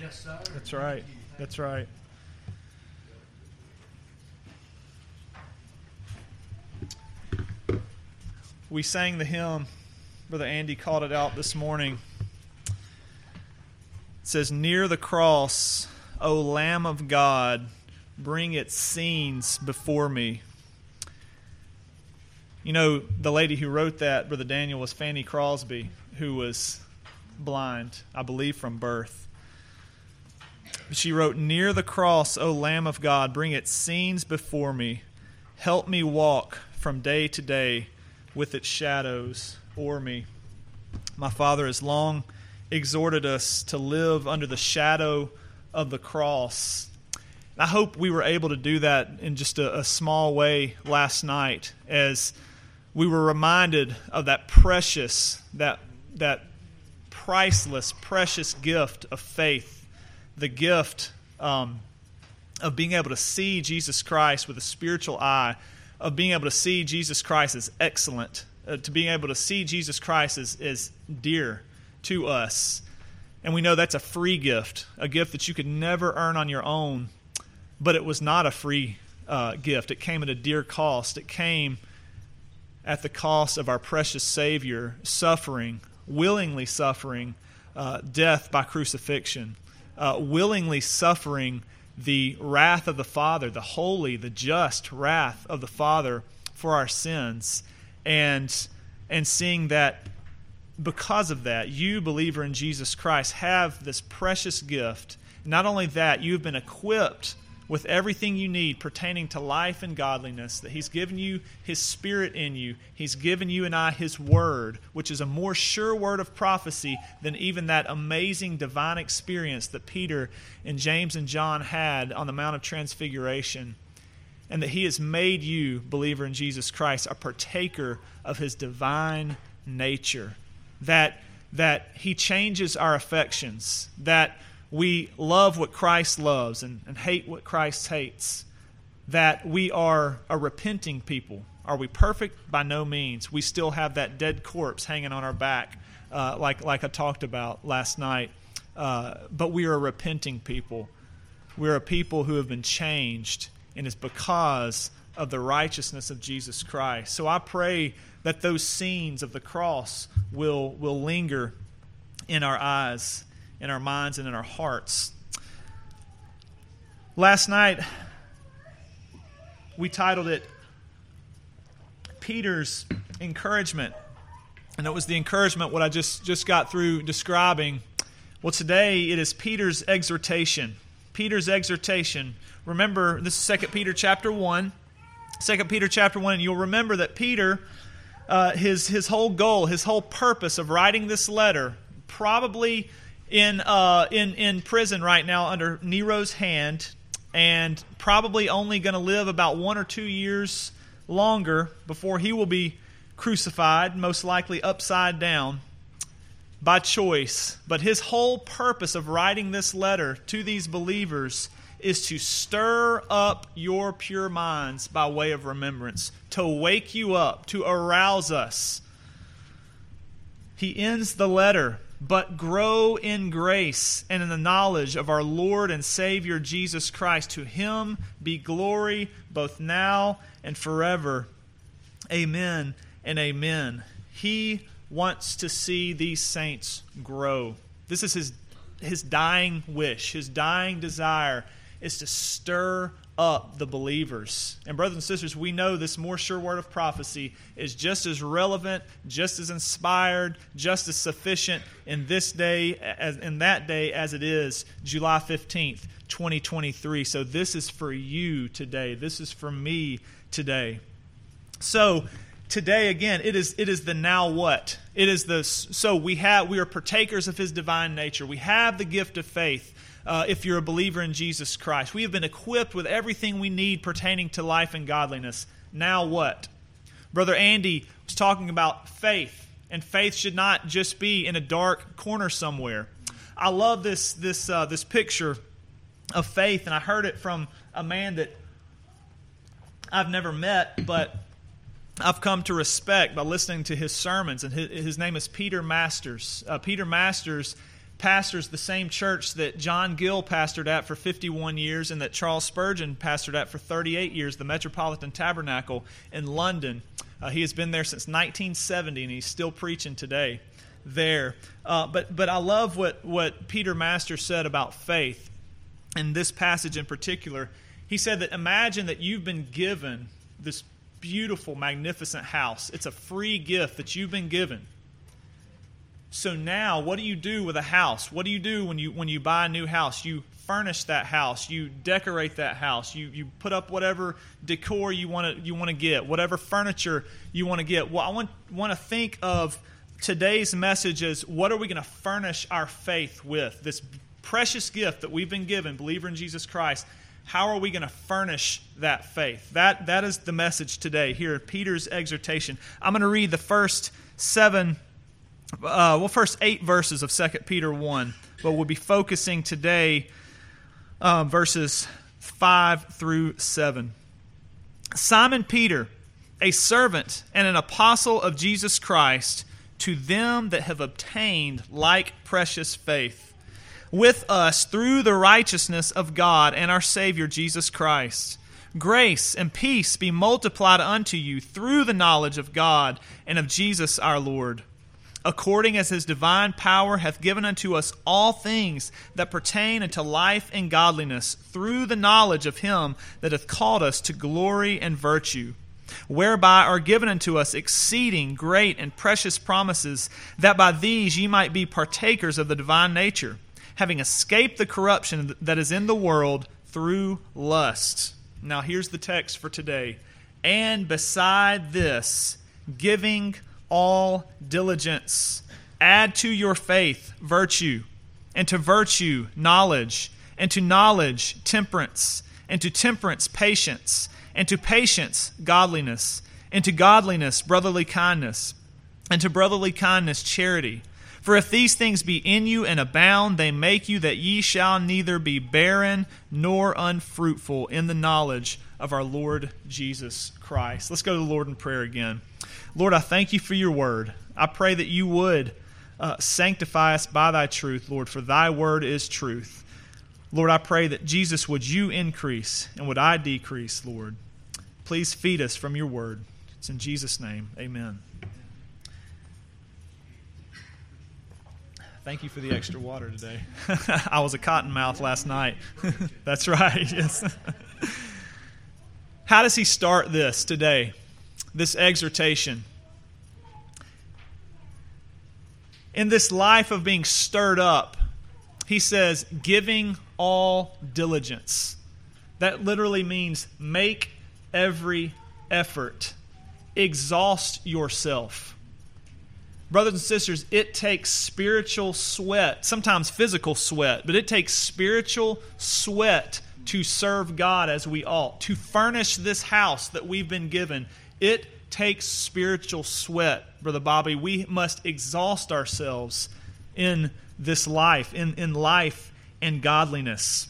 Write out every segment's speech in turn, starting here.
Yes, sir. That's right. That's right. We sang the hymn. Brother Andy called it out this morning. It says, Near the cross, O Lamb of God, bring its scenes before me. You know, the lady who wrote that, Brother Daniel, was Fanny Crosby, who was blind, I believe, from birth. She wrote, Near the cross, O Lamb of God, bring its scenes before me. Help me walk from day to day with its shadows o'er me. My Father has long exhorted us to live under the shadow of the cross. I hope we were able to do that in just a, a small way last night as we were reminded of that precious, that, that priceless, precious gift of faith, the gift um, of being able to see Jesus Christ with a spiritual eye of being able to see Jesus Christ as excellent, uh, to being able to see Jesus Christ as, as dear to us. And we know that's a free gift, a gift that you could never earn on your own, but it was not a free uh, gift. It came at a dear cost. It came at the cost of our precious Savior suffering, willingly suffering uh, death by crucifixion, uh, willingly suffering the wrath of the Father, the holy, the just wrath of the Father for our sins, and and seeing that because of that, you, believer in Jesus Christ, have this precious gift. Not only that, you've been equipped with everything you need pertaining to life and godliness, that He's given you His Spirit in you. He's given you and I His Word, which is a more sure word of prophecy than even that amazing divine experience that Peter and James and John had on the Mount of Transfiguration. And that He has made you, believer in Jesus Christ, a partaker of His divine nature. That, that He changes our affections. That we love what Christ loves and, and hate what Christ hates, that we are a repenting people. Are we perfect? By no means. We still have that dead corpse hanging on our back, uh, like, like I talked about last night. Uh, but we are a repenting people. We're a people who have been changed, and it's because of the righteousness of Jesus Christ. So I pray that those scenes of the cross will, will linger in our eyes in our minds and in our hearts. Last night, we titled it Peter's Encouragement. And it was the encouragement what I just, just got through describing. Well, today it is Peter's exhortation. Peter's exhortation. Remember, this is 2 Peter chapter 1. 2 Peter chapter 1, and you'll remember that Peter, uh, his, his whole goal, his whole purpose of writing this letter, probably in, uh, in, in prison right now under Nero's hand and probably only going to live about one or two years longer before he will be crucified, most likely upside down by choice. But his whole purpose of writing this letter to these believers is to stir up your pure minds by way of remembrance, to wake you up, to arouse us. He ends the letter but grow in grace and in the knowledge of our Lord and Savior Jesus Christ. To him be glory both now and forever. Amen and amen. He wants to see these saints grow. This is his, his dying wish, his dying desire is to stir up the believers. And, brothers and sisters, we know this more sure word of prophecy is just as relevant, just as inspired, just as sufficient in this day, as in that day, as it is July 15th, 2023. So, this is for you today. This is for me today. So, today again it is it is the now what it is the so we have we are partakers of his divine nature we have the gift of faith uh, if you're a believer in Jesus Christ. We have been equipped with everything we need pertaining to life and godliness. Now what? Brother Andy was talking about faith, and faith should not just be in a dark corner somewhere. I love this this uh, this picture of faith, and I heard it from a man that I've never met, but I've come to respect by listening to his sermons, and his, his name is Peter Masters. Uh, Peter Masters pastors the same church that John Gill pastored at for 51 years and that Charles Spurgeon pastored at for 38 years, the Metropolitan Tabernacle in London. Uh, he has been there since 1970 and he's still preaching today there. Uh, but, but I love what, what Peter Master said about faith in this passage in particular. He said that imagine that you've been given this beautiful, magnificent house. It's a free gift that you've been given. So now, what do you do with a house? What do you do when you when you buy a new house? You furnish that house, you decorate that house, you you put up whatever decor you want to you want to get, whatever furniture you want to get. Well, I want want to think of today's message as what are we going to furnish our faith with? This precious gift that we've been given, believer in Jesus Christ. How are we going to furnish that faith? That that is the message today here Peter's exhortation. I'm going to read the first seven uh, well, first eight verses of 2 Peter 1, but we'll be focusing today uh, verses 5 through 7. Simon Peter, a servant and an apostle of Jesus Christ, to them that have obtained like precious faith with us through the righteousness of God and our Savior Jesus Christ. Grace and peace be multiplied unto you through the knowledge of God and of Jesus our Lord according as his divine power hath given unto us all things that pertain unto life and godliness, through the knowledge of him that hath called us to glory and virtue, whereby are given unto us exceeding great and precious promises, that by these ye might be partakers of the divine nature, having escaped the corruption that is in the world through lust. Now here's the text for today. And beside this, giving all diligence. Add to your faith virtue, and to virtue, knowledge, and to knowledge, temperance, and to temperance, patience, and to patience, godliness, and to godliness, brotherly kindness, and to brotherly kindness, charity. For if these things be in you and abound, they make you that ye shall neither be barren nor unfruitful in the knowledge of our Lord Jesus Christ. Let's go to the Lord in prayer again. Lord, I thank you for your word. I pray that you would uh, sanctify us by thy truth, Lord, for thy word is truth. Lord, I pray that Jesus, would you increase and would I decrease, Lord? Please feed us from your word. It's in Jesus' name. Amen. Thank you for the extra water today. I was a cottonmouth last night. That's right, yes. How does he start this today? This exhortation. In this life of being stirred up, he says, giving all diligence. That literally means make every effort, exhaust yourself. Brothers and sisters, it takes spiritual sweat, sometimes physical sweat, but it takes spiritual sweat to serve God as we ought, to furnish this house that we've been given. It takes spiritual sweat, Brother Bobby. We must exhaust ourselves in this life, in, in life and godliness.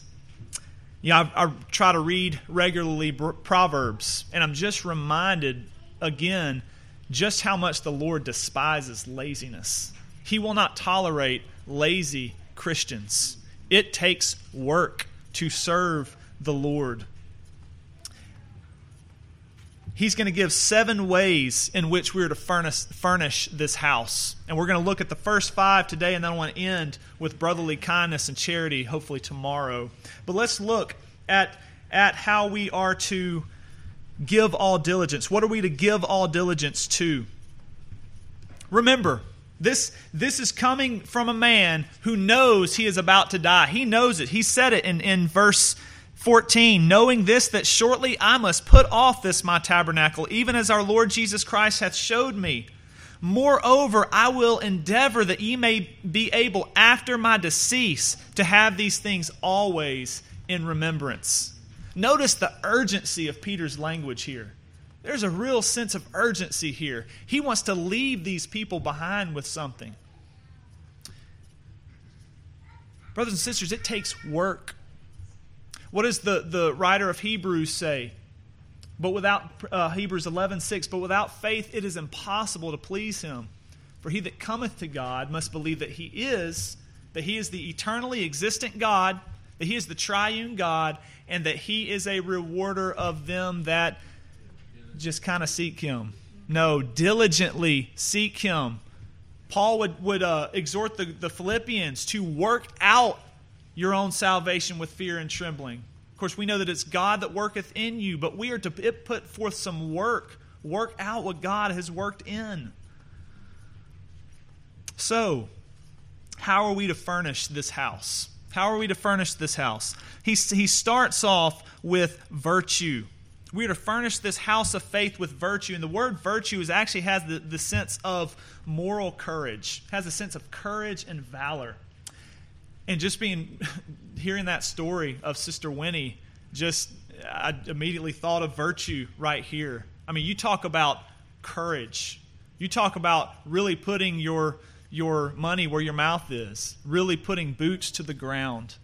Yeah, I, I try to read regularly Proverbs, and I'm just reminded again just how much the Lord despises laziness. He will not tolerate lazy Christians. It takes work to serve the Lord. He's going to give seven ways in which we're to furnish, furnish this house. And we're going to look at the first five today, and then I want to end with brotherly kindness and charity, hopefully tomorrow. But let's look at, at how we are to give all diligence. What are we to give all diligence to? Remember, this, this is coming from a man who knows he is about to die. He knows it. He said it in, in verse 14 Knowing this, that shortly I must put off this my tabernacle, even as our Lord Jesus Christ hath showed me. Moreover, I will endeavor that ye may be able after my decease to have these things always in remembrance. Notice the urgency of Peter's language here. There's a real sense of urgency here. He wants to leave these people behind with something. Brothers and sisters, it takes work. What does the, the writer of Hebrews say? But without uh, Hebrews 11, 6, but without faith it is impossible to please him. For he that cometh to God must believe that he is, that He is the eternally existent God, that He is the triune God, and that He is a rewarder of them that just kind of seek Him. No, diligently seek Him. Paul would, would uh, exhort the, the Philippians to work out your own salvation with fear and trembling. Of course, we know that it's God that worketh in you, but we are to put forth some work, work out what God has worked in. So, how are we to furnish this house? How are we to furnish this house? He, he starts off with virtue. We are to furnish this house of faith with virtue. And the word virtue is actually has the, the sense of moral courage, has a sense of courage and valor. And just being hearing that story of Sister Winnie, just I immediately thought of virtue right here. I mean, you talk about courage. You talk about really putting your your money where your mouth is, really putting boots to the ground.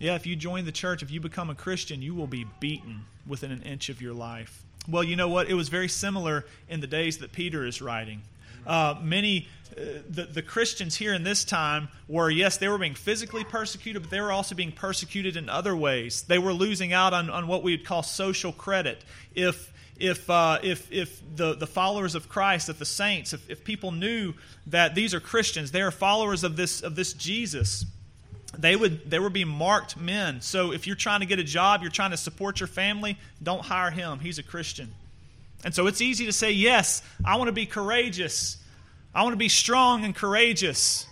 Yeah, if you join the church, if you become a Christian, you will be beaten within an inch of your life. Well, you know what? It was very similar in the days that Peter is writing. Uh, many, uh, the, the Christians here in this time were, yes, they were being physically persecuted, but they were also being persecuted in other ways. They were losing out on, on what we would call social credit. If if, uh, if, if the, the followers of Christ, if the saints, if, if people knew that these are Christians, they are followers of this, of this Jesus, they would, they would be marked men. So if you're trying to get a job, you're trying to support your family, don't hire him. He's a Christian. And so it's easy to say, yes, I want to be courageous. I want to be strong and courageous.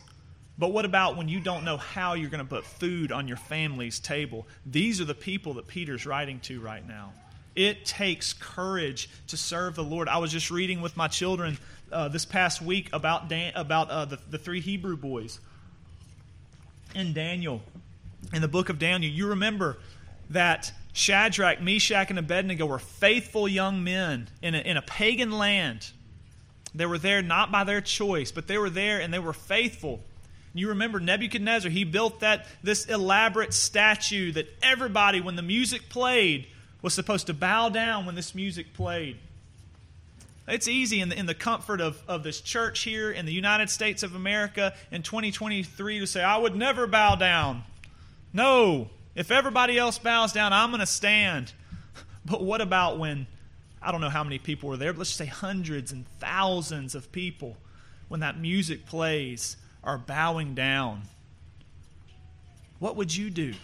But what about when you don't know how you're going to put food on your family's table? These are the people that Peter's writing to right now. It takes courage to serve the Lord. I was just reading with my children uh, this past week about Dan, about uh, the, the three Hebrew boys in Daniel, in the book of Daniel. You remember that Shadrach, Meshach, and Abednego were faithful young men in a, in a pagan land. They were there not by their choice, but they were there and they were faithful. You remember Nebuchadnezzar, he built that this elaborate statue that everybody, when the music played, was supposed to bow down when this music played. It's easy in the, in the comfort of, of this church here in the United States of America in 2023 to say, I would never bow down. No, if everybody else bows down, I'm going to stand. But what about when, I don't know how many people were there, but let's say hundreds and thousands of people, when that music plays, are bowing down? What would you do?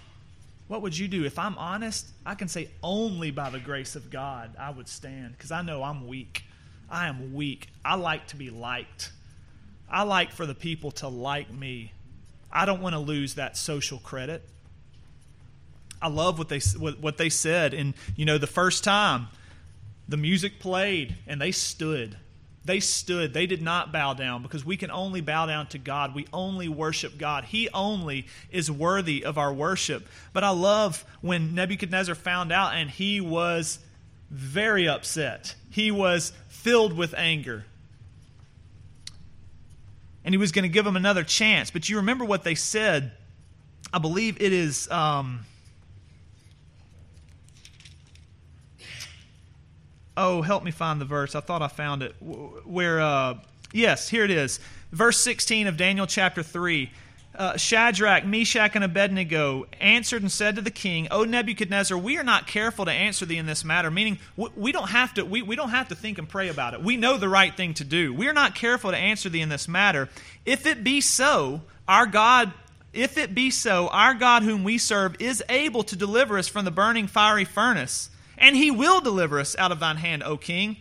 What would you do? If I'm honest, I can say only by the grace of God I would stand because I know I'm weak. I am weak. I like to be liked. I like for the people to like me. I don't want to lose that social credit. I love what they what they said and you know the first time the music played and they stood they stood. They did not bow down because we can only bow down to God. We only worship God. He only is worthy of our worship. But I love when Nebuchadnezzar found out and he was very upset. He was filled with anger. And he was going to give him another chance. But you remember what they said. I believe it is. Um, oh, help me find the verse. I thought I found it. Where, uh, yes, here it is. Verse 16 of Daniel chapter 3. Uh, Shadrach, Meshach, and Abednego answered and said to the king, "O Nebuchadnezzar, we are not careful to answer thee in this matter." Meaning, we don't have to we, we don't have to think and pray about it. We know the right thing to do. We are not careful to answer thee in this matter. If it be so, our God, if it be so, our God whom we serve is able to deliver us from the burning fiery furnace and he will deliver us out of thine hand, O king.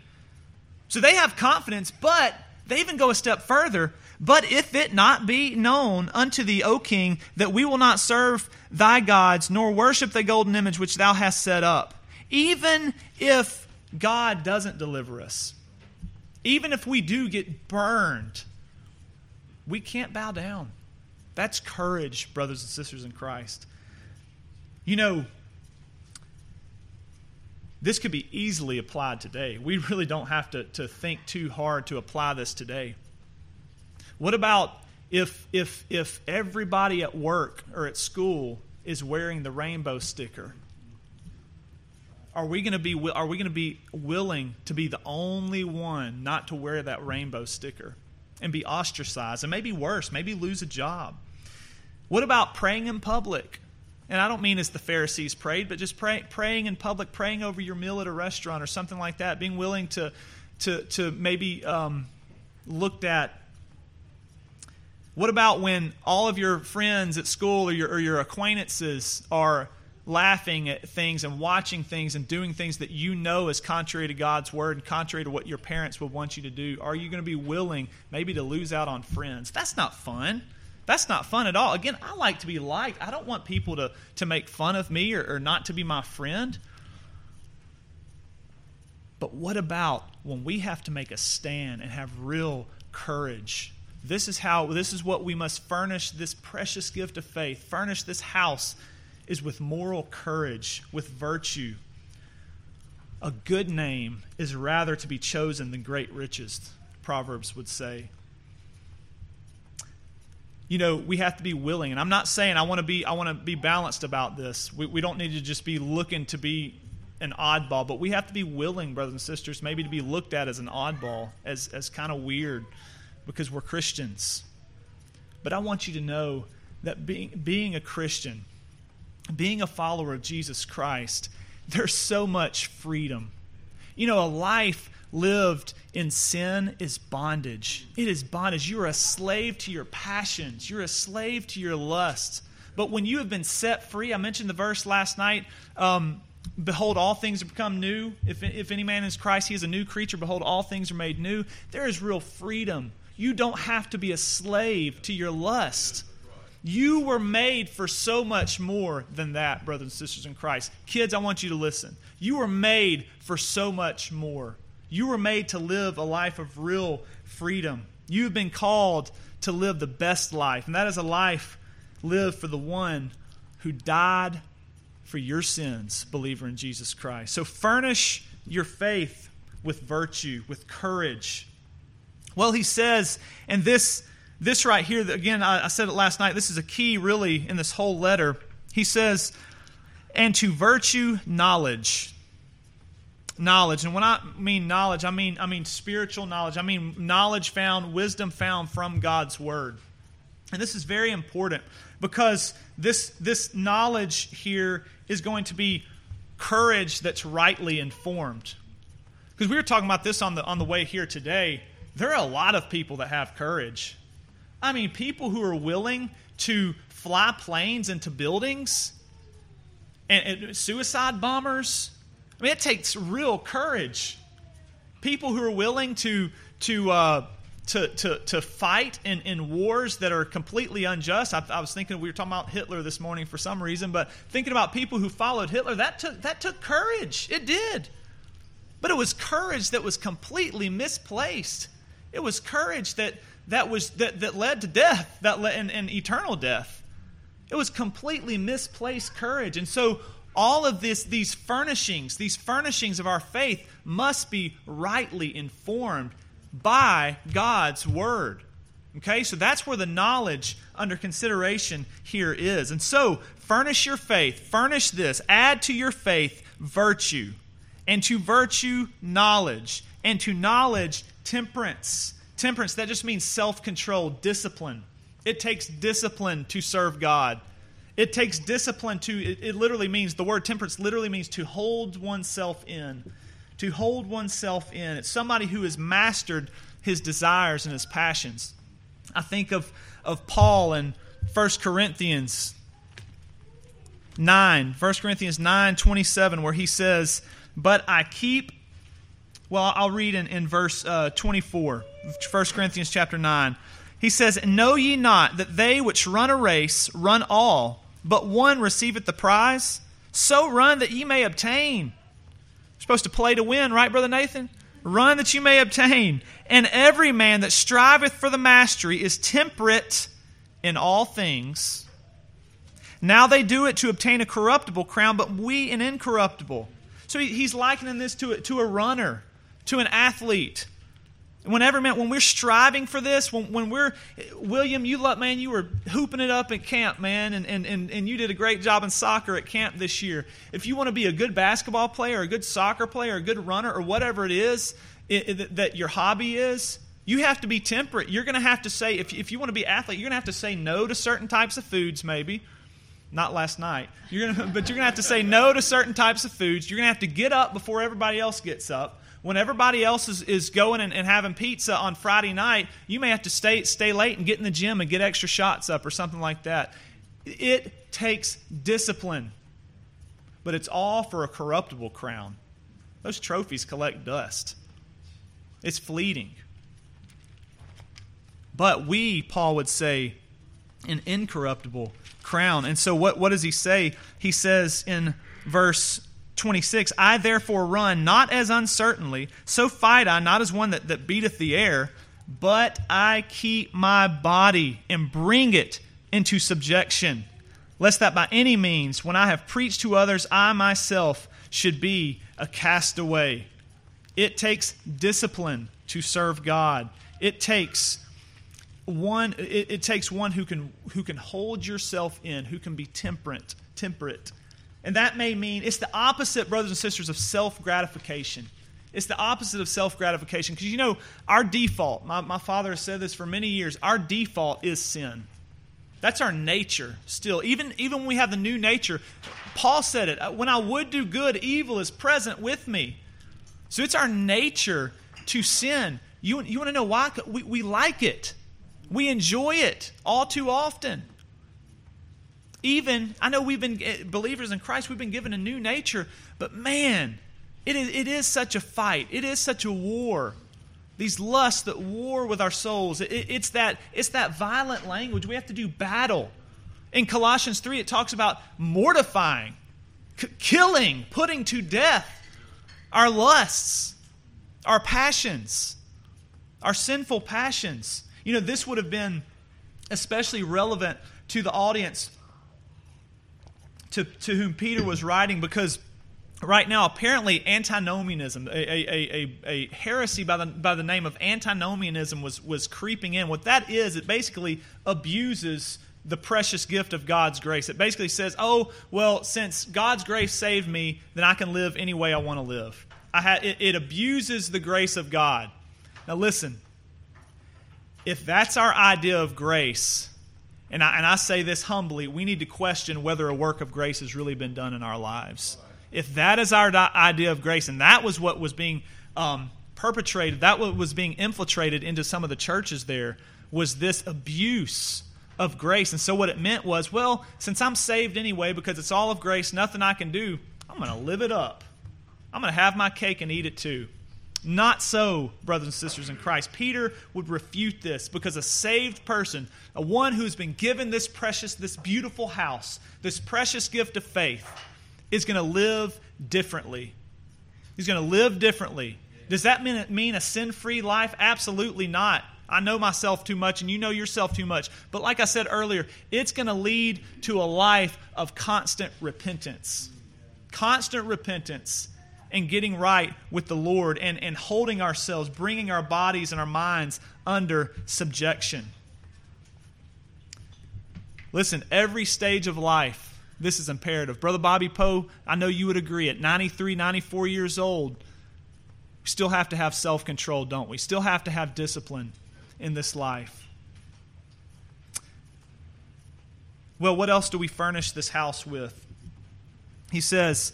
So they have confidence, but they even go a step further. But if it not be known unto thee, O king, that we will not serve thy gods, nor worship the golden image which thou hast set up, even if God doesn't deliver us, even if we do get burned, we can't bow down. That's courage, brothers and sisters in Christ. You know, this could be easily applied today. We really don't have to, to think too hard to apply this today. What about if, if, if everybody at work or at school is wearing the rainbow sticker? Are we going to be are we going to be willing to be the only one not to wear that rainbow sticker? and be ostracized, and maybe worse, maybe lose a job? What about praying in public? And I don't mean as the Pharisees prayed, but just pray, praying in public, praying over your meal at a restaurant or something like that, being willing to, to, to maybe um, looked at. What about when all of your friends at school or your, or your acquaintances are laughing at things and watching things and doing things that you know is contrary to God's word and contrary to what your parents would want you to do? Are you going to be willing maybe to lose out on friends? That's not fun. That's not fun at all. Again, I like to be liked. I don't want people to, to make fun of me or, or not to be my friend. But what about when we have to make a stand and have real courage? This is how this is what we must furnish this precious gift of faith. Furnish this house is with moral courage, with virtue. A good name is rather to be chosen than great riches, Proverbs would say you know, we have to be willing. And I'm not saying I want to be I want to be balanced about this. We, we don't need to just be looking to be an oddball, but we have to be willing, brothers and sisters, maybe to be looked at as an oddball, as as kind of weird, because we're Christians. But I want you to know that being being a Christian, being a follower of Jesus Christ, there's so much freedom. You know, a life lived in sin is bondage. It is bondage. You are a slave to your passions, you're a slave to your lusts. But when you have been set free, I mentioned the verse last night. Um, Behold, all things have become new. If, if any man is Christ, he is a new creature. Behold, all things are made new. There is real freedom. You don't have to be a slave to your lust. You were made for so much more than that, brothers and sisters in Christ. Kids, I want you to listen. You were made for so much more. You were made to live a life of real freedom. You've been called to live the best life, and that is a life lived for the one who died for your sins, believer in Jesus Christ. So furnish your faith with virtue, with courage. Well, he says, and this this right here, again, I, I said it last night, this is a key really in this whole letter. He says, and to virtue, knowledge. Knowledge. And when i mean knowledge i mean i mean spiritual knowledge. I mean knowledge found wisdom found from god's word. And this is very important because this this knowledge here is going to be courage that's rightly informed. Because we were talking about this on the on the way here today there are a lot of people that have courage i mean people who are willing to fly planes into buildings and, and suicide bombers I mean, it takes real courage. People who are willing to, to, uh, to, to, to fight in, in wars that are completely unjust. I, I, was thinking, we were talking about Hitler this morning for some reason, but thinking about people who followed Hitler, that took, that took courage. It did. But it was courage that was completely misplaced. It was courage that, that, was, that, that led to death, that led, and, and eternal death. It was completely misplaced courage. And so all of this, these furnishings, these furnishings of our faith must be rightly informed by God's Word. Okay, so that's where the knowledge under consideration here is. And so, furnish your faith, furnish this, add to your faith virtue, and to virtue, knowledge, and to knowledge, temperance. Temperance, that just means self control, discipline. It takes discipline to serve God. It takes discipline to, it, it, literally means, the word temperance literally means to hold oneself in. To hold oneself in. It's somebody who has mastered his desires and his passions. I think of, of Paul in 1 Corinthians 9, 1 Corinthians 9 27, where he says, But I keep, well, I'll read in, in verse uh, 24, 1 Corinthians chapter 9. He says, Know ye not that they which run a race run all, but one receiveth the prize. So run that ye may obtain. You're supposed to play to win, right, Brother Nathan? Run that you may obtain. And every man that striveth for the mastery is temperate in all things. Now they do it to obtain a corruptible crown, but we an incorruptible. So he's likening this to, to a runner, to an athlete. Whenever, man, when we're striving for this, when, when we're, William, you look, man, you were hooping it up at camp, man, and, and, and, and you did a great job in soccer at camp this year. If you want to be a good basketball player, a good soccer player, a good runner, or whatever it is it, it, that your hobby is, You have to be temperate. You're going to have to say, if, if you want to be athlete, you're going to have to say no to certain types of foods, maybe. Not last night. You're gonna, but you're going to have to say no to certain types of foods. You're going to have to get up before everybody else gets up. When everybody else is, is going and, and having pizza on Friday night, you may have to stay, stay late and get in the gym and get extra shots up or something like that. It takes discipline, but it's all for a corruptible crown. Those trophies collect dust, it's fleeting. But we, Paul would say, an incorruptible crown. And so, what, what does he say? He says in verse 26 I therefore run not as uncertainly, so fight I, not as one that, that beateth the air, but I keep my body and bring it into subjection, lest that by any means, when I have preached to others, I myself should be a castaway. It takes discipline to serve God. It takes one it, it, takes one who can who can hold yourself in, who can be temperate, temperate. And that may mean it's the opposite, brothers and sisters, of self-gratification. It's the opposite of self-gratification. Because you know, our default, my, my father has said this for many years, our default is sin. That's our nature still. Even, even when we have the new nature, Paul said it uh, when I would do good, evil is present with me. So it's our nature to sin. You, you want to know why? We, we like it. We enjoy it all too often. Even, I know we've been eh, believers in Christ, we've been given a new nature, but man, it is, it is such a fight. It is such a war. These lusts that war with our souls. It, it's, that, it's that violent language. We have to do battle. In Colossians 3, it talks about mortifying, c- killing, putting to death our lusts, our passions, our sinful passions. You know, this would have been especially relevant to the audience to, to whom Peter was writing because right now, apparently, antinomianism, a, a, a, a, heresy by the, by the name of antinomianism, was, was creeping in. What that is, it basically abuses the precious gift of God's grace. It basically says, oh, well, since God's grace saved me, then I can live any way I want to live. I ha- it, it abuses the grace of God. Now, listen, if that's our idea of grace, and I, and I say this humbly, we need to question whether a work of grace has really been done in our lives. If that is our idea of grace, and that was what was being um, perpetrated, that was being infiltrated into some of the churches there, was this abuse of grace. And so what it meant was, well, since I'm saved anyway because it's all of grace, nothing I can do, I'm going to live it up. I'm going to have my cake and eat it too. Not so, brothers and sisters in Christ. Peter would refute this because a saved person, a one who's been given this precious, this beautiful house, this precious gift of faith, is going to live differently. He's going to live differently. Does that mean, mean a sin free life? Absolutely not. I know myself too much and you know yourself too much. But like I said earlier, it's going to lead to a life of constant repentance. Constant repentance and getting right with the Lord and, and holding ourselves, bringing our bodies and our minds under subjection. Listen, every stage of life, this is imperative. Brother Bobby Poe, I know you would agree, at 93, 94 years old, we still have to have self control, don't we? Still have to have discipline in this life. Well, what else do we furnish this house with? He says,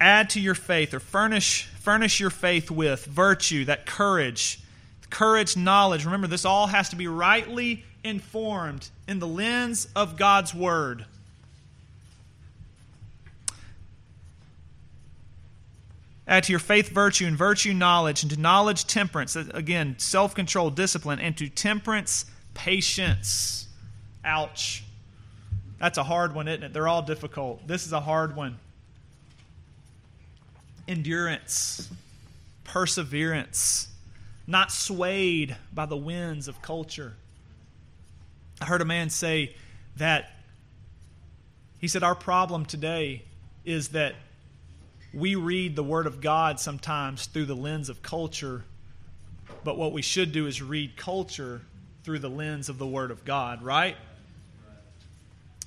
add to your faith or furnish furnish your faith with virtue that courage courage knowledge. Remember this all has to be rightly informed in the lens of god's word. Add to your faith virtue and virtue knowledge and to knowledge temperance. Again self-control discipline and to temperance patience. Ouch. That's a hard one isn't it? They're all difficult. This is a hard one endurance, perseverance, not swayed by the winds of culture. I heard a man say that he said, Our problem today is that we read the Word of God sometimes through the lens of culture, but what we should do is read culture through the lens of the Word of God, right?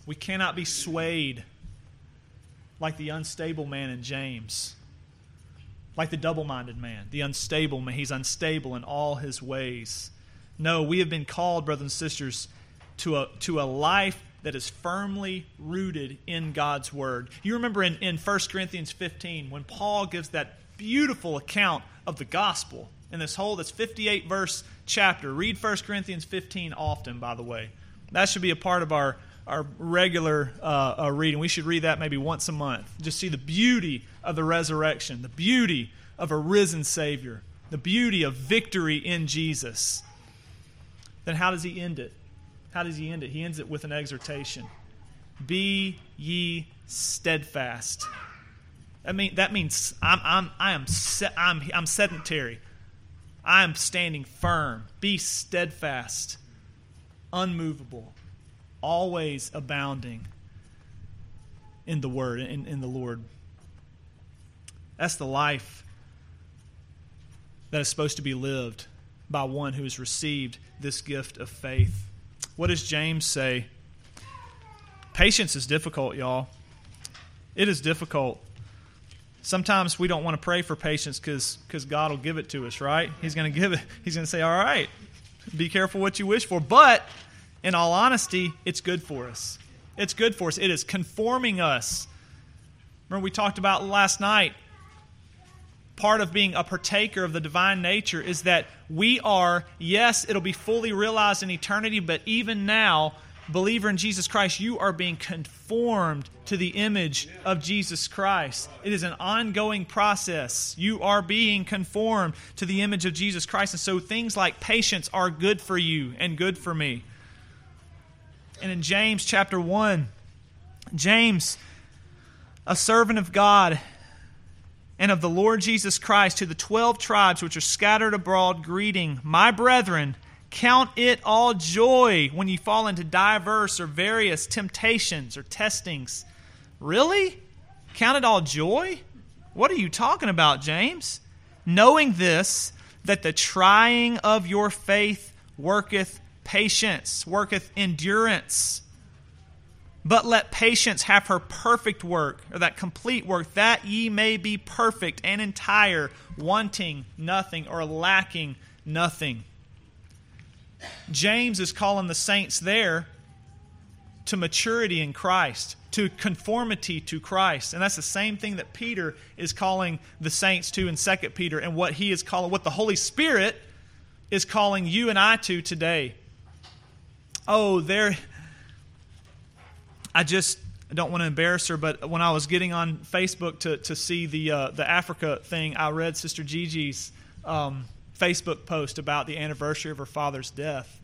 We cannot be swayed like the unstable man in James like the double minded man, the unstable man. He's unstable in all his ways. No, we have been called, brothers and sisters, to a, to a life that is firmly rooted in God's Word. You remember in, in 1 Corinthians 15 when Paul gives that beautiful account of the gospel in this whole, this 58 verse chapter. Read 1 Corinthians 15 often, by the way. That should be a part of our, our regular uh, uh, reading. We should read that maybe once a month. Just see the beauty of the resurrection, the beauty of a risen Savior, the beauty of victory in Jesus. Then how does he end it? How does he end it? He ends it with an exhortation Be ye steadfast. I mean, that means I'm, I'm, I am se- I'm, I'm sedentary. I am standing firm. Be steadfast, unmovable, always abounding in the Word, in, in the Lord. That's the life that is supposed to be lived by one who has received this gift of faith. What does James say? Patience is difficult, y'all. It is difficult. Sometimes we don't want to pray for patience because God will give it to us, right? He's going to give it. He's going to say, all right, be careful what you wish for. But in all honesty, it's good for us. It's good for us. It is conforming us. Remember, we talked about last night part of being a partaker of the divine nature is that we are, yes, it'll be fully realized in eternity, but even now, believer in Jesus Christ, you are being conformed to the image of Jesus Christ. It is an ongoing process. You are being conformed to the image of Jesus Christ. And so things like patience are good for you and good for me. And in James chapter 1, James, a servant of God, and of the Lord Jesus Christ to the twelve tribes which are scattered abroad, greeting, My brethren, count it all joy when you fall into diverse or various temptations or testings. Really? Count it all joy? What are you talking about, James? Knowing this, that the trying of your faith worketh patience, worketh endurance. But let patience have her perfect work, or that complete work, that ye may be perfect and entire, wanting nothing or lacking nothing. James is calling the saints there to maturity in Christ, to conformity to Christ. And that's the same thing that Peter is calling the saints to in 2 Peter, and what he is calling, what the Holy Spirit is calling you and I to today. Oh, there I just I don't want to embarrass her, but when I was getting on Facebook to, to see the uh, the Africa thing, I read Sister Gigi's um, Facebook post about the anniversary of her father's death,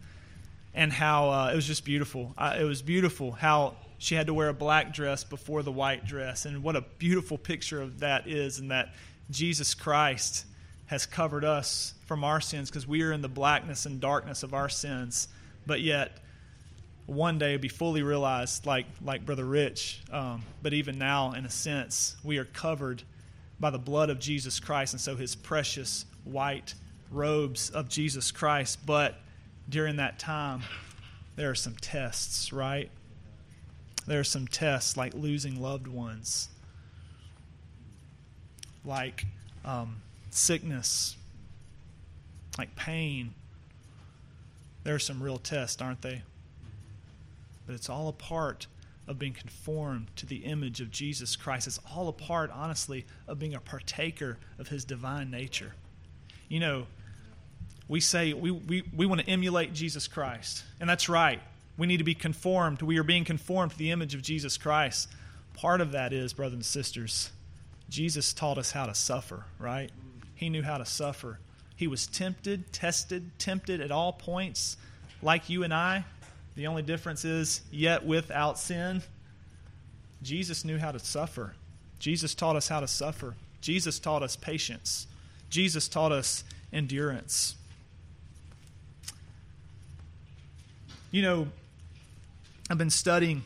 and how uh, it was just beautiful. it was beautiful how she had to wear a black dress before the white dress, and what a beautiful picture of that is, and that Jesus Christ has covered us from our sins because we are in the blackness and darkness of our sins, but yet one day be fully realized, like like Brother Rich. Um, but even now, in a sense, we are covered by the blood of Jesus Christ, and so His precious white robes of Jesus Christ. But during that time, there are some tests, right? There are some tests like losing loved ones, like um, sickness, like pain. There are some real tests, aren't they? But it's all a part of being conformed to the image of Jesus Christ. It's all a part, honestly, of being a partaker of his divine nature. You know, we say we, we, we want to emulate Jesus Christ, and that's right. We need to be conformed. We are being conformed to the image of Jesus Christ. Part of that is, brothers and sisters, Jesus taught us how to suffer, right? He knew how to suffer. He was tempted, tested, tempted at all points, like you and I, the only difference is, yet without sin, Jesus knew how to suffer. Jesus taught us how to suffer. Jesus taught us patience. Jesus taught us endurance. You know, I've been studying,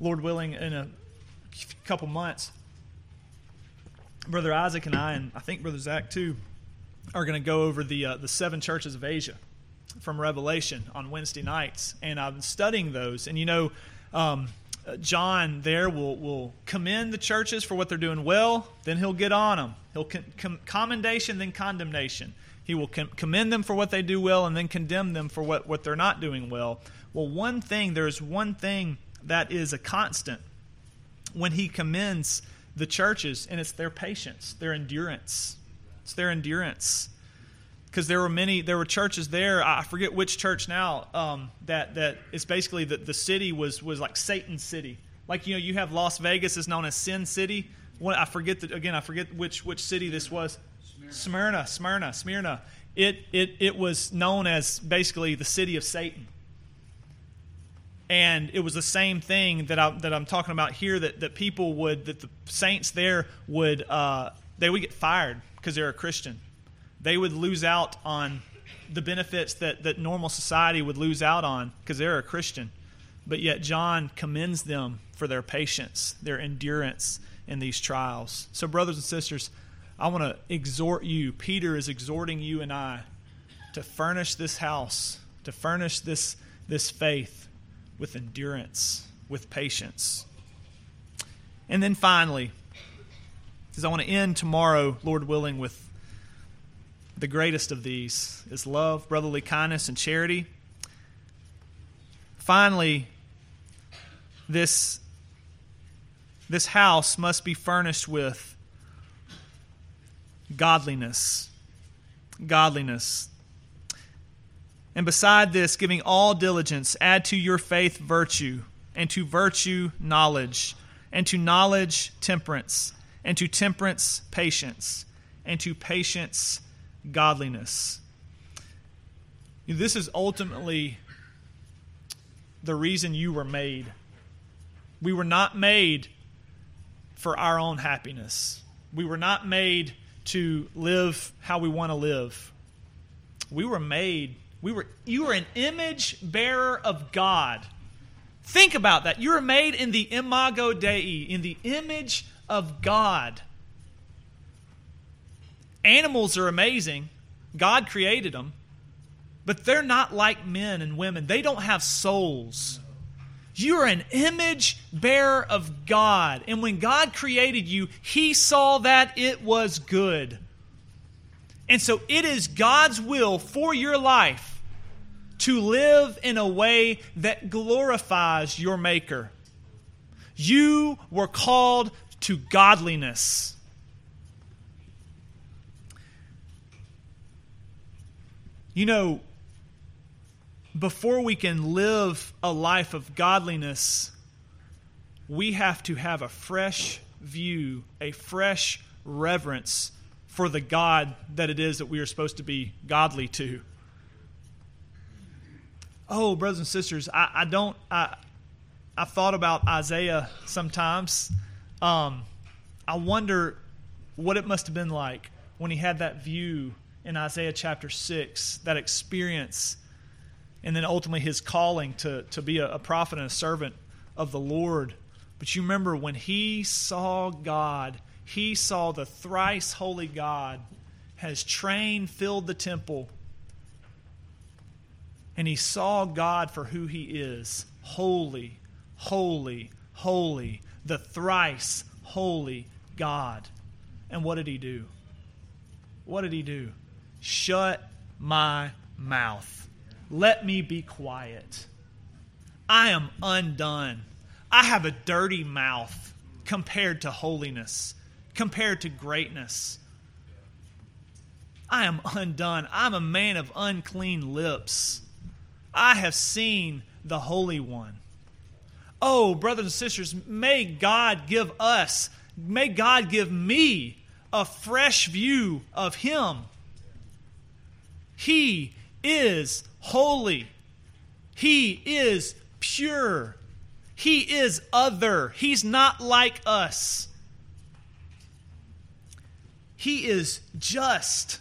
Lord willing, in a couple months. Brother Isaac and I, and I think Brother Zach too, are going to go over the uh, the seven churches of Asia from Revelation on Wednesday nights, and I've been studying those. And you know, um, John there will, will commend the churches for what they're doing well, then he'll get on them. He'll con- com- commendation, then condemnation. He will com- commend them for what they do well and then condemn them for what, what they're not doing well. Well, one thing, there's one thing that is a constant when he commends the churches, and it's their patience, their endurance. It's their endurance. Because there were many, there were churches there. I forget which church now. Um, that that it's basically that the city was was like Satan's city. Like you know, you have Las Vegas is known as Sin City. What I forget again. I forget which which city this was. Smyrna, Smyrna, Smyrna. It it it was known as basically the city of Satan and it was the same thing that, I, that I'm talking about here that, that people would, that the saints there would, uh, they would get fired because they're a Christian. They would lose out on the benefits that, that normal society would lose out on because they're a Christian. But yet, John commends them for their patience, their endurance in these trials. So, brothers and sisters, I want to exhort you. Peter is exhorting you and I to furnish this house, to furnish this, this faith with endurance, with patience. And then finally, because I want to end tomorrow, Lord willing, with the greatest of these is love, brotherly kindness, and charity. Finally, this, this house must be furnished with godliness. Godliness. And beside this, giving all diligence, add to your faith virtue, and to virtue knowledge, and to knowledge temperance, and to temperance patience, and to patience godliness. This is ultimately the reason you were made. We were not made for our own happiness. We were not made to live how we want to live. We were made we were, you were an image bearer of God. Think about that. You were made in the imago Dei, in the image of God. Animals are amazing. God created them. But they're not like men and women. They don't have souls. You are an image bearer of God. And when God created you, He saw that it was good. And so it is God's will for your life to live in a way that glorifies your Maker. You were called to godliness. You know, before we can live a life of godliness, we have to have a fresh view, a fresh reverence for the God that it is that we are supposed to be godly to oh, brothers and sisters, I, I don't, I, I've thought about Isaiah sometimes. Um, I wonder what it must have been like when he had that view in Isaiah chapter 6, that experience, and then ultimately his calling to, to be a, a prophet and a servant of the Lord. But you remember when he saw God, he saw the thrice holy God has trained, filled the temple and he saw God for who he is holy, holy, holy, the thrice holy God. And what did he do? What did he do? Shut my mouth. Let me be quiet. I am undone. I have a dirty mouth compared to holiness, compared to greatness. I am undone. I'm a man of unclean lips. I have seen the Holy One. Oh, brothers and sisters, may God give us, may God give me a fresh view of Him. He is holy, He is pure, He is other, He's not like us. He is just.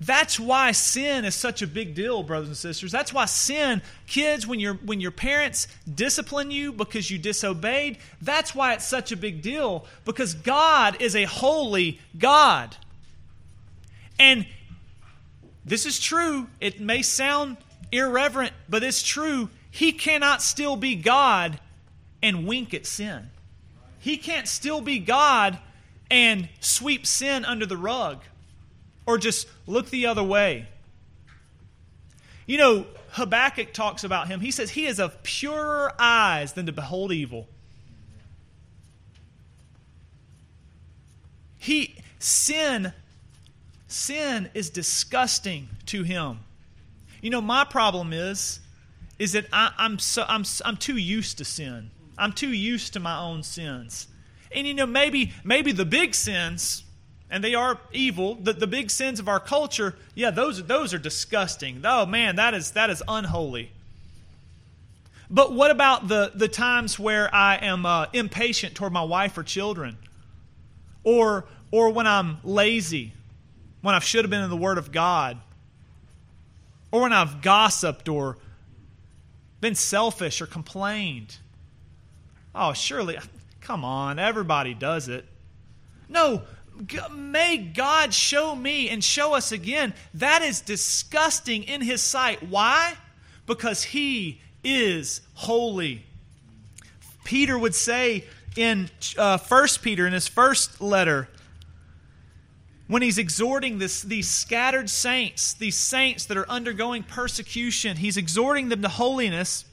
That's why sin is such a big deal, brothers and sisters. That's why sin, kids, when, you when your parents discipline you because you disobeyed, that's why it's such a big deal because God is a holy God. And this is true. It may sound irreverent, but it's true. he cannot still be God and wink at sin. He can't still be God and sweep sin under the rug or just look the other way. You know, Habakkuk talks about him. He says, He is of purer eyes than to behold evil. He, sin, sin is disgusting to him. You know, my problem is, is that I, am so, I'm, I'm too used to sin. I'm too used to my own sins. And you know, maybe maybe the big sins, and they are evil, the, the big sins of our culture, yeah, those those are disgusting. Oh man, that is that is unholy. But what about the, the times where I am uh, impatient toward my wife or children? Or or when I'm lazy, when I should have been in the Word of God? Or when I've gossiped or been selfish or complained? Oh, surely, come on, everybody does it. No, may God show me and show us again. That is disgusting in His sight. Why? Because He is holy. Peter would say in uh, 1 Peter, in his first letter, when he's exhorting this, these scattered saints, these saints that are undergoing persecution, he's exhorting them to holiness.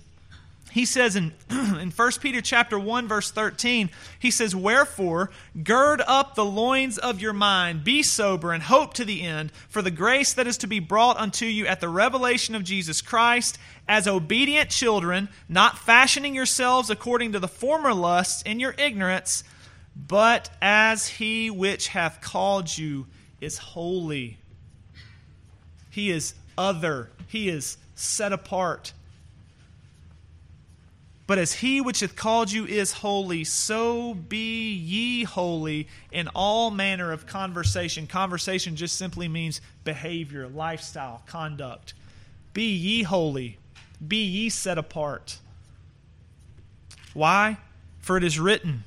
He says in, in 1 Peter chapter 1 verse 13, he says, "Wherefore gird up the loins of your mind, be sober and hope to the end for the grace that is to be brought unto you at the revelation of Jesus Christ, as obedient children, not fashioning yourselves according to the former lusts in your ignorance, but as he which hath called you is holy." He is other. He is set apart. But as he which hath called you is holy, so be ye holy in all manner of conversation. Conversation just simply means behavior, lifestyle, conduct. Be ye holy, be ye set apart. Why? For it is written,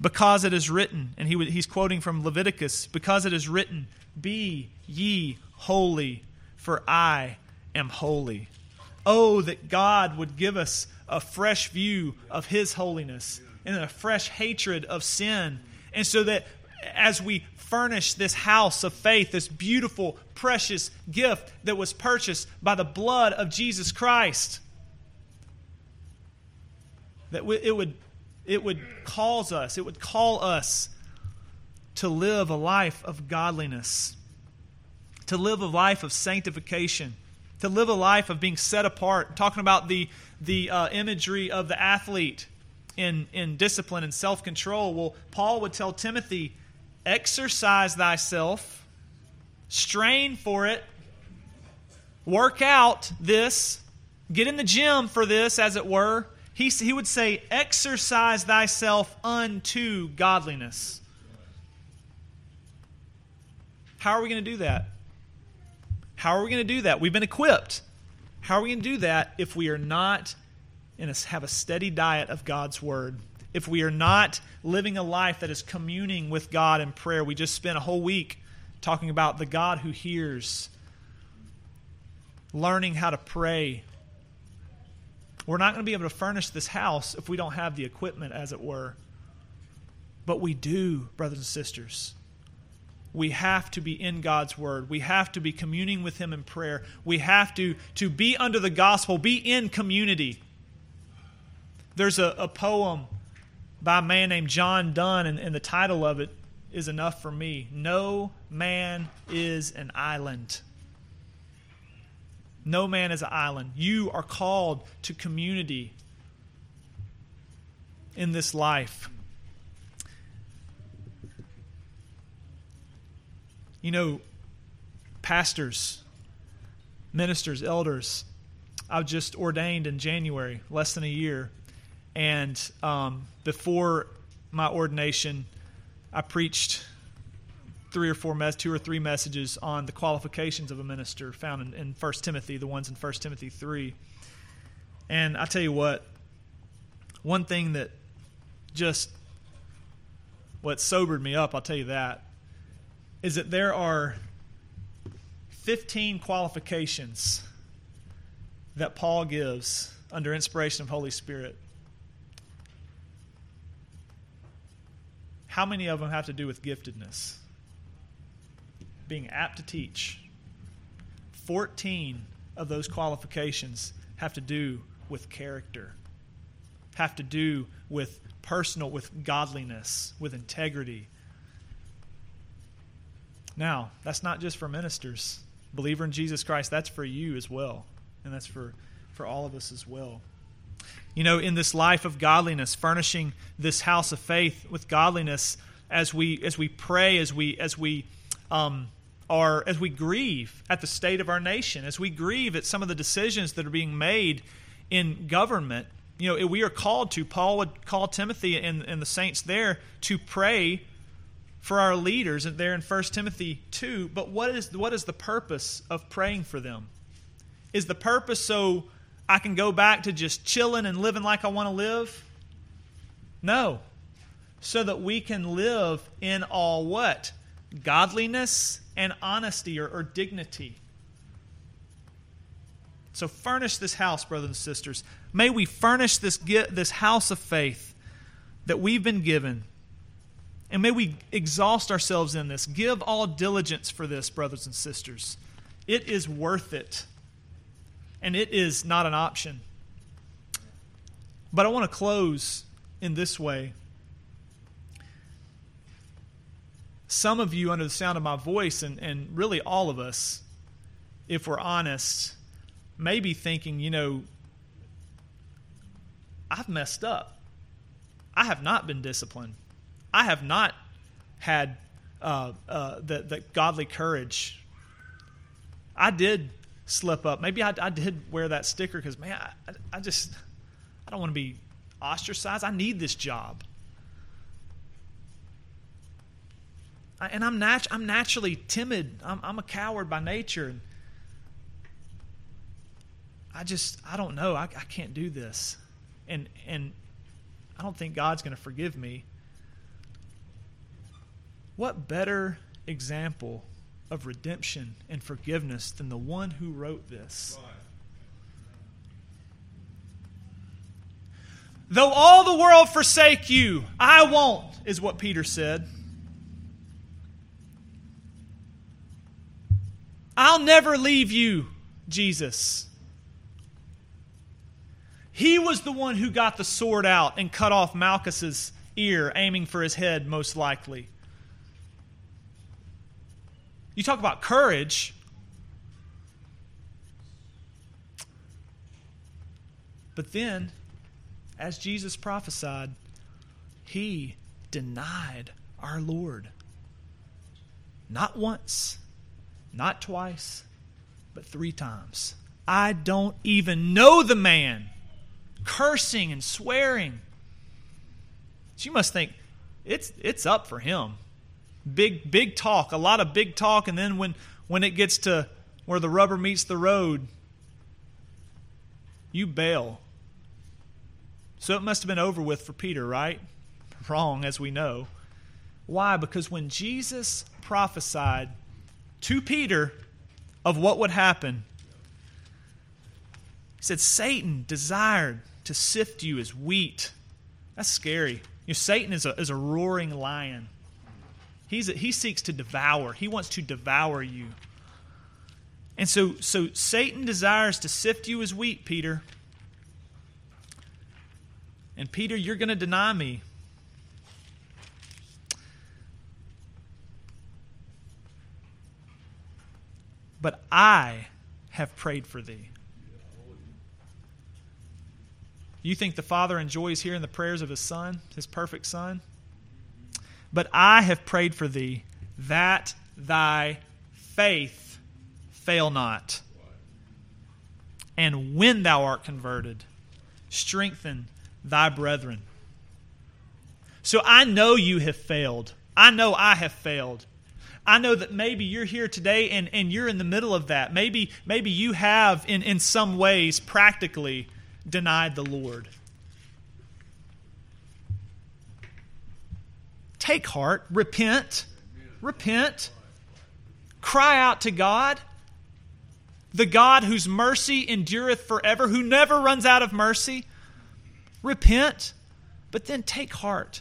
because it is written, and he, he's quoting from Leviticus, because it is written, Be ye holy, for I am holy. Oh, that God would give us a fresh view of His holiness and a fresh hatred of sin. And so that as we furnish this house of faith, this beautiful, precious gift that was purchased by the blood of Jesus Christ, that it would, it would cause us, it would call us to live a life of godliness, to live a life of sanctification, to live a life of being set apart. talking about the the uh, imagery of the athlete in, in discipline and self control. Well, Paul would tell Timothy, exercise thyself, strain for it, work out this, get in the gym for this, as it were. He, he would say, exercise thyself unto godliness. How are we going to do that? How are we going to do that? We've been equipped. How are we going to do that if we are not in a, have a steady diet of God's Word? If we are not living a life that is communing with God in prayer? We just spent a whole week talking about the God who hears, learning how to pray. We're not going to be able to furnish this house if we don't have the equipment, as it were. But we do, brothers and sisters we have to be in God's Word. We have to be communing with Him in prayer. We have to, to be under the gospel, be in community. There's a, a poem by a man named John Donne, and, and the title of it is enough for me. No man is an island. No man is an island. You are called to community in this life. You know, pastors, ministers, elders, I've just ordained in January, less than a year. And um, before my ordination, I preached three or four, mes- two or three messages on the qualifications of a minister found in, in 1 Timothy, the ones in 1 Timothy 3. And I tell you what, one thing that just what sobered me up, I'll tell you that, is that there are 15 qualifications that Paul gives under inspiration of Holy Spirit. How many of them have to do with giftedness? Being apt to teach. 14 of those qualifications have to do with character, have to do with personal, with godliness, with integrity. Now, that's not just for ministers. Believer in Jesus Christ, that's for you as well. And that's for, for all of us as well. You know, in this life of godliness, furnishing this house of faith with godliness as we as we pray, as we as we um, are as we grieve at the state of our nation, as we grieve at some of the decisions that are being made in government. You know, we are called to. Paul would call Timothy and, and the saints there to pray for our leaders there in 1 Timothy 2. But what is, what is the purpose of praying for them? Is the purpose so I can go back to just chilling and living like I want to live? No. So that we can live in all what? Godliness and honesty or, or dignity. So furnish this house, brothers and sisters. May we furnish this, this house of faith that we've been given and may we exhaust ourselves in this. Give all diligence for this, brothers and sisters. It is worth it. And it is not an option. But I want to close in this way. Some of you, under the sound of my voice, and, and really all of us, if we're honest, may be thinking, you know, I've messed up. I have not been disciplined. I have not had uh, uh, the, the godly courage. I did slip up. Maybe I, I did wear that sticker because, man, I, I just, I don't want to be ostracized. I need this job. And I'm, I'm naturally timid. I'm, I'm a coward by nature. I just, I don't know. I, I can't do this. And, and I don't think God's going to forgive me. What better example of redemption and forgiveness than the one who wrote this? Though all the world forsake you, I won't, is what Peter said. I'll never leave you, Jesus. He was the one who got the sword out and cut off Malchus's ear, aiming for his head, most likely. You talk about courage. But then, as Jesus prophesied, he denied our Lord. Not once, not twice, but three times. I don't even know the man, cursing and swearing. You must think it's, it's up for him big big talk, a lot of big talk, and then when when it gets to where the rubber meets the road, you bail. So it must have been over with for Peter, right? Wrong, as we know. Why? Because when Jesus prophesied to Peter of what would happen, he said, Satan desired to sift you as wheat. That's scary. You know, Satan is a, is a roaring lion. He's a, he seeks to devour. He wants to devour you. And so, so Satan desires to sift you as wheat, Peter. And Peter, you're going to deny me. But I have prayed for thee. You think the Father enjoys hearing the prayers of his Son, his perfect Son? But I have prayed for thee that thy faith fail not. And when thou art converted, strengthen thy brethren. So I know you have failed. I know I have failed. I know that maybe you're here today and, and you're in the middle of that. Maybe, maybe you have, in, in some ways, practically denied the Lord. take heart, repent, repent, cry out to God. the God whose mercy endureth forever, who never runs out of mercy. Repent, but then take heart.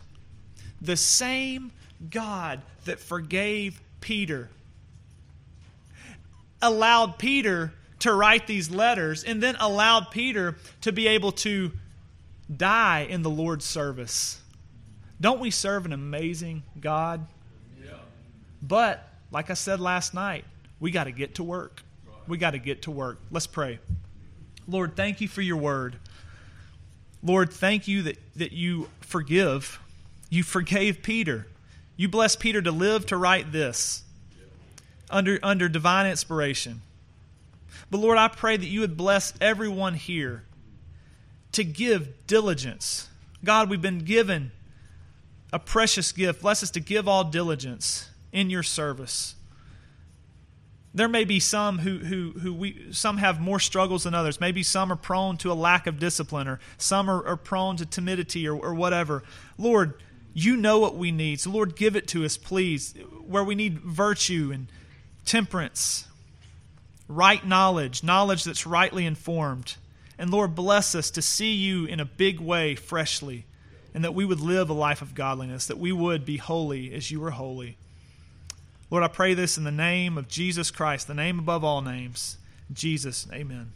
The same God that forgave Peter allowed Peter to write these letters and then allowed Peter to be able to die in the Lord's service. Don't we serve an amazing God? Yeah. But, like I said last night, we got to get to work. We got to get to work. Let's pray. Lord, thank you for your word. Lord, thank you that, that you forgive. You forgave Peter. You blessed Peter to live to write this under, under divine inspiration. But Lord, I pray that you would bless everyone here to give diligence. God, we've been given a precious gift. Bless us to give all diligence in your service. There may be some who, who, who we, some have more struggles than others. Maybe some are prone to a lack of discipline, or some are, are prone to timidity, or, or whatever. Lord, you know what we need. So, Lord, give it to us, please, where we need virtue and temperance, right knowledge, knowledge that's rightly informed. And Lord, bless us to see you in a big way freshly, and that we would live a life of godliness, that we would be holy as you are holy. Lord, I pray this in the name of Jesus Christ, the name above all names. Jesus, amen.